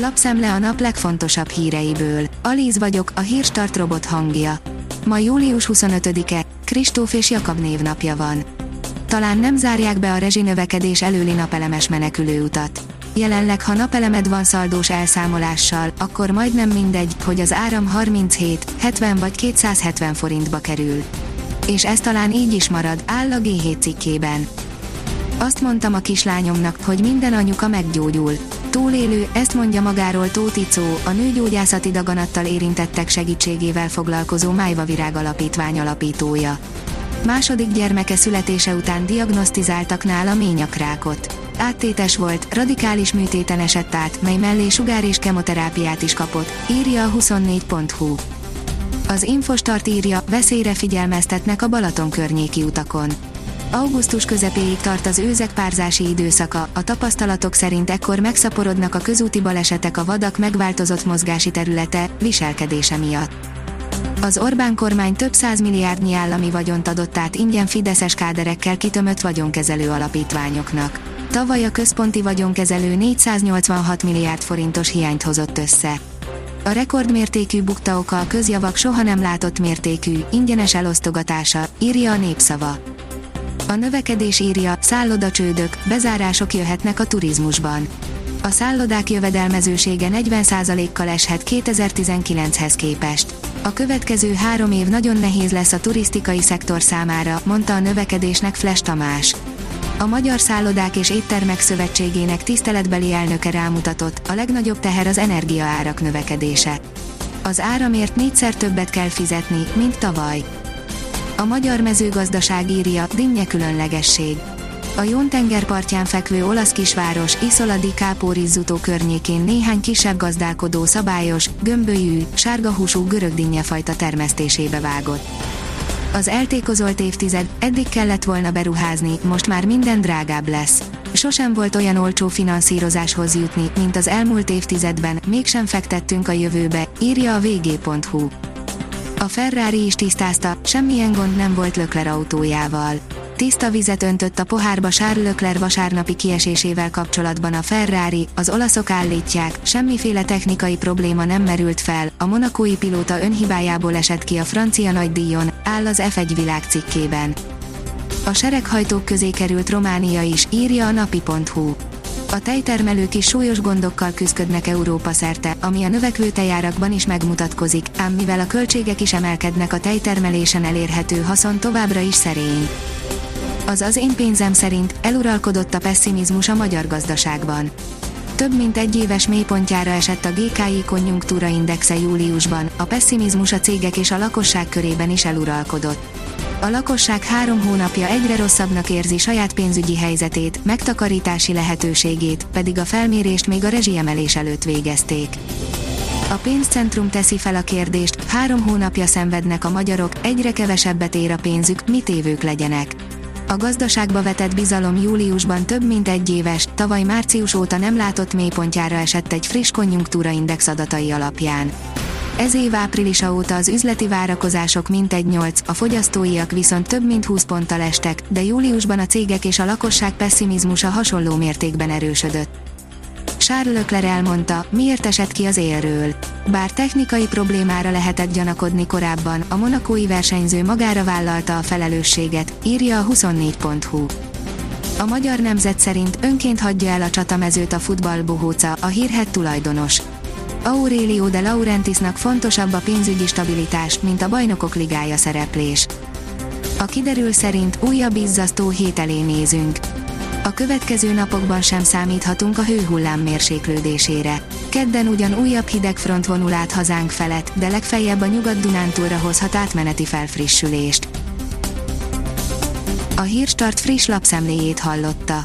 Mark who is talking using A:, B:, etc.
A: Lapszemle a nap legfontosabb híreiből. Alíz vagyok, a hírstart robot hangja. Ma július 25-e, Kristóf és Jakab névnapja van. Talán nem zárják be a rezsinövekedés előli napelemes menekülőutat. Jelenleg ha napelemed van szaldós elszámolással, akkor majdnem mindegy, hogy az áram 37, 70 vagy 270 forintba kerül. És ez talán így is marad, áll a G7 cikkében. Azt mondtam a kislányomnak, hogy minden anyuka meggyógyul. Túlélő, ezt mondja magáról Tóti Có, a nőgyógyászati daganattal érintettek segítségével foglalkozó Májva Virág Alapítvány alapítója. Második gyermeke születése után diagnosztizáltak nála ményakrákot. Áttétes volt, radikális műtéten esett át, mely mellé sugár és kemoterápiát is kapott, írja a 24.hu. Az Infostart írja, veszélyre figyelmeztetnek a Balaton környéki utakon. Augusztus közepéig tart az őzek párzási időszaka, a tapasztalatok szerint ekkor megszaporodnak a közúti balesetek a vadak megváltozott mozgási területe, viselkedése miatt. Az Orbán kormány több milliárdnyi állami vagyont adott át ingyen fideszes káderekkel kitömött vagyonkezelő alapítványoknak. Tavaly a központi vagyonkezelő 486 milliárd forintos hiányt hozott össze. A rekordmértékű bukta oka a közjavak soha nem látott mértékű, ingyenes elosztogatása, írja a népszava. A növekedés írja, szállodacsődök, bezárások jöhetnek a turizmusban. A szállodák jövedelmezősége 40%-kal eshet 2019-hez képest. A következő három év nagyon nehéz lesz a turisztikai szektor számára, mondta a növekedésnek Flash Tamás. A Magyar Szállodák és Éttermek Szövetségének tiszteletbeli elnöke rámutatott, a legnagyobb teher az energiaárak növekedése. Az áramért négyszer többet kell fizetni, mint tavaly. A magyar mezőgazdaság írja, dinnye különlegesség. A Jón tengerpartján fekvő olasz kisváros Isola di Capo környékén néhány kisebb gazdálkodó szabályos, gömbölyű, sárgahúsú fajta termesztésébe vágott. Az eltékozolt évtized, eddig kellett volna beruházni, most már minden drágább lesz. Sosem volt olyan olcsó finanszírozáshoz jutni, mint az elmúlt évtizedben, mégsem fektettünk a jövőbe, írja a vg.hu. A Ferrari is tisztázta, semmilyen gond nem volt Lökler autójával. Tiszta vizet öntött a pohárba Charles Leclerc vasárnapi kiesésével kapcsolatban a Ferrari, az olaszok állítják, semmiféle technikai probléma nem merült fel, a monakói pilóta önhibájából esett ki a francia nagydíjon, áll az F1 világ cikkében. A sereghajtók közé került Románia is, írja a napi.hu. A tejtermelők is súlyos gondokkal küzdködnek Európa szerte, ami a növekvő tejárakban is megmutatkozik, ám mivel a költségek is emelkednek a tejtermelésen elérhető haszon továbbra is szerény. Az az én pénzem szerint eluralkodott a pessimizmus a magyar gazdaságban. Több mint egy éves mélypontjára esett a GKI konjunktúra indexe júliusban, a pessimizmus a cégek és a lakosság körében is eluralkodott. A lakosság három hónapja egyre rosszabbnak érzi saját pénzügyi helyzetét, megtakarítási lehetőségét, pedig a felmérést még a rezsiemelés előtt végezték. A pénzcentrum teszi fel a kérdést, három hónapja szenvednek a magyarok, egyre kevesebbet ér a pénzük, mit évők legyenek. A gazdaságba vetett bizalom júliusban több mint egy éves, tavaly március óta nem látott mélypontjára esett egy friss konjunktúraindex adatai alapján. Ez év áprilisa óta az üzleti várakozások mintegy 8, a fogyasztóiak viszont több mint 20 ponttal estek, de júliusban a cégek és a lakosság pessimizmusa hasonló mértékben erősödött. Charles Leclerc elmondta, miért esett ki az élről. Bár technikai problémára lehetett gyanakodni korábban, a monakói versenyző magára vállalta a felelősséget, írja a 24.hu. A magyar nemzet szerint önként hagyja el a csatamezőt a futballbohóca, a hírhet tulajdonos. Aurelio de Laurentisnak fontosabb a pénzügyi stabilitás, mint a bajnokok ligája szereplés. A kiderül szerint újabb izzasztó hét elé nézünk. A következő napokban sem számíthatunk a hőhullám mérséklődésére. Kedden ugyan újabb hidegfront vonul át hazánk felett, de legfeljebb a Nyugat-Dunántúlra hozhat átmeneti felfrissülést. A Hírstart friss lapszemléjét hallotta.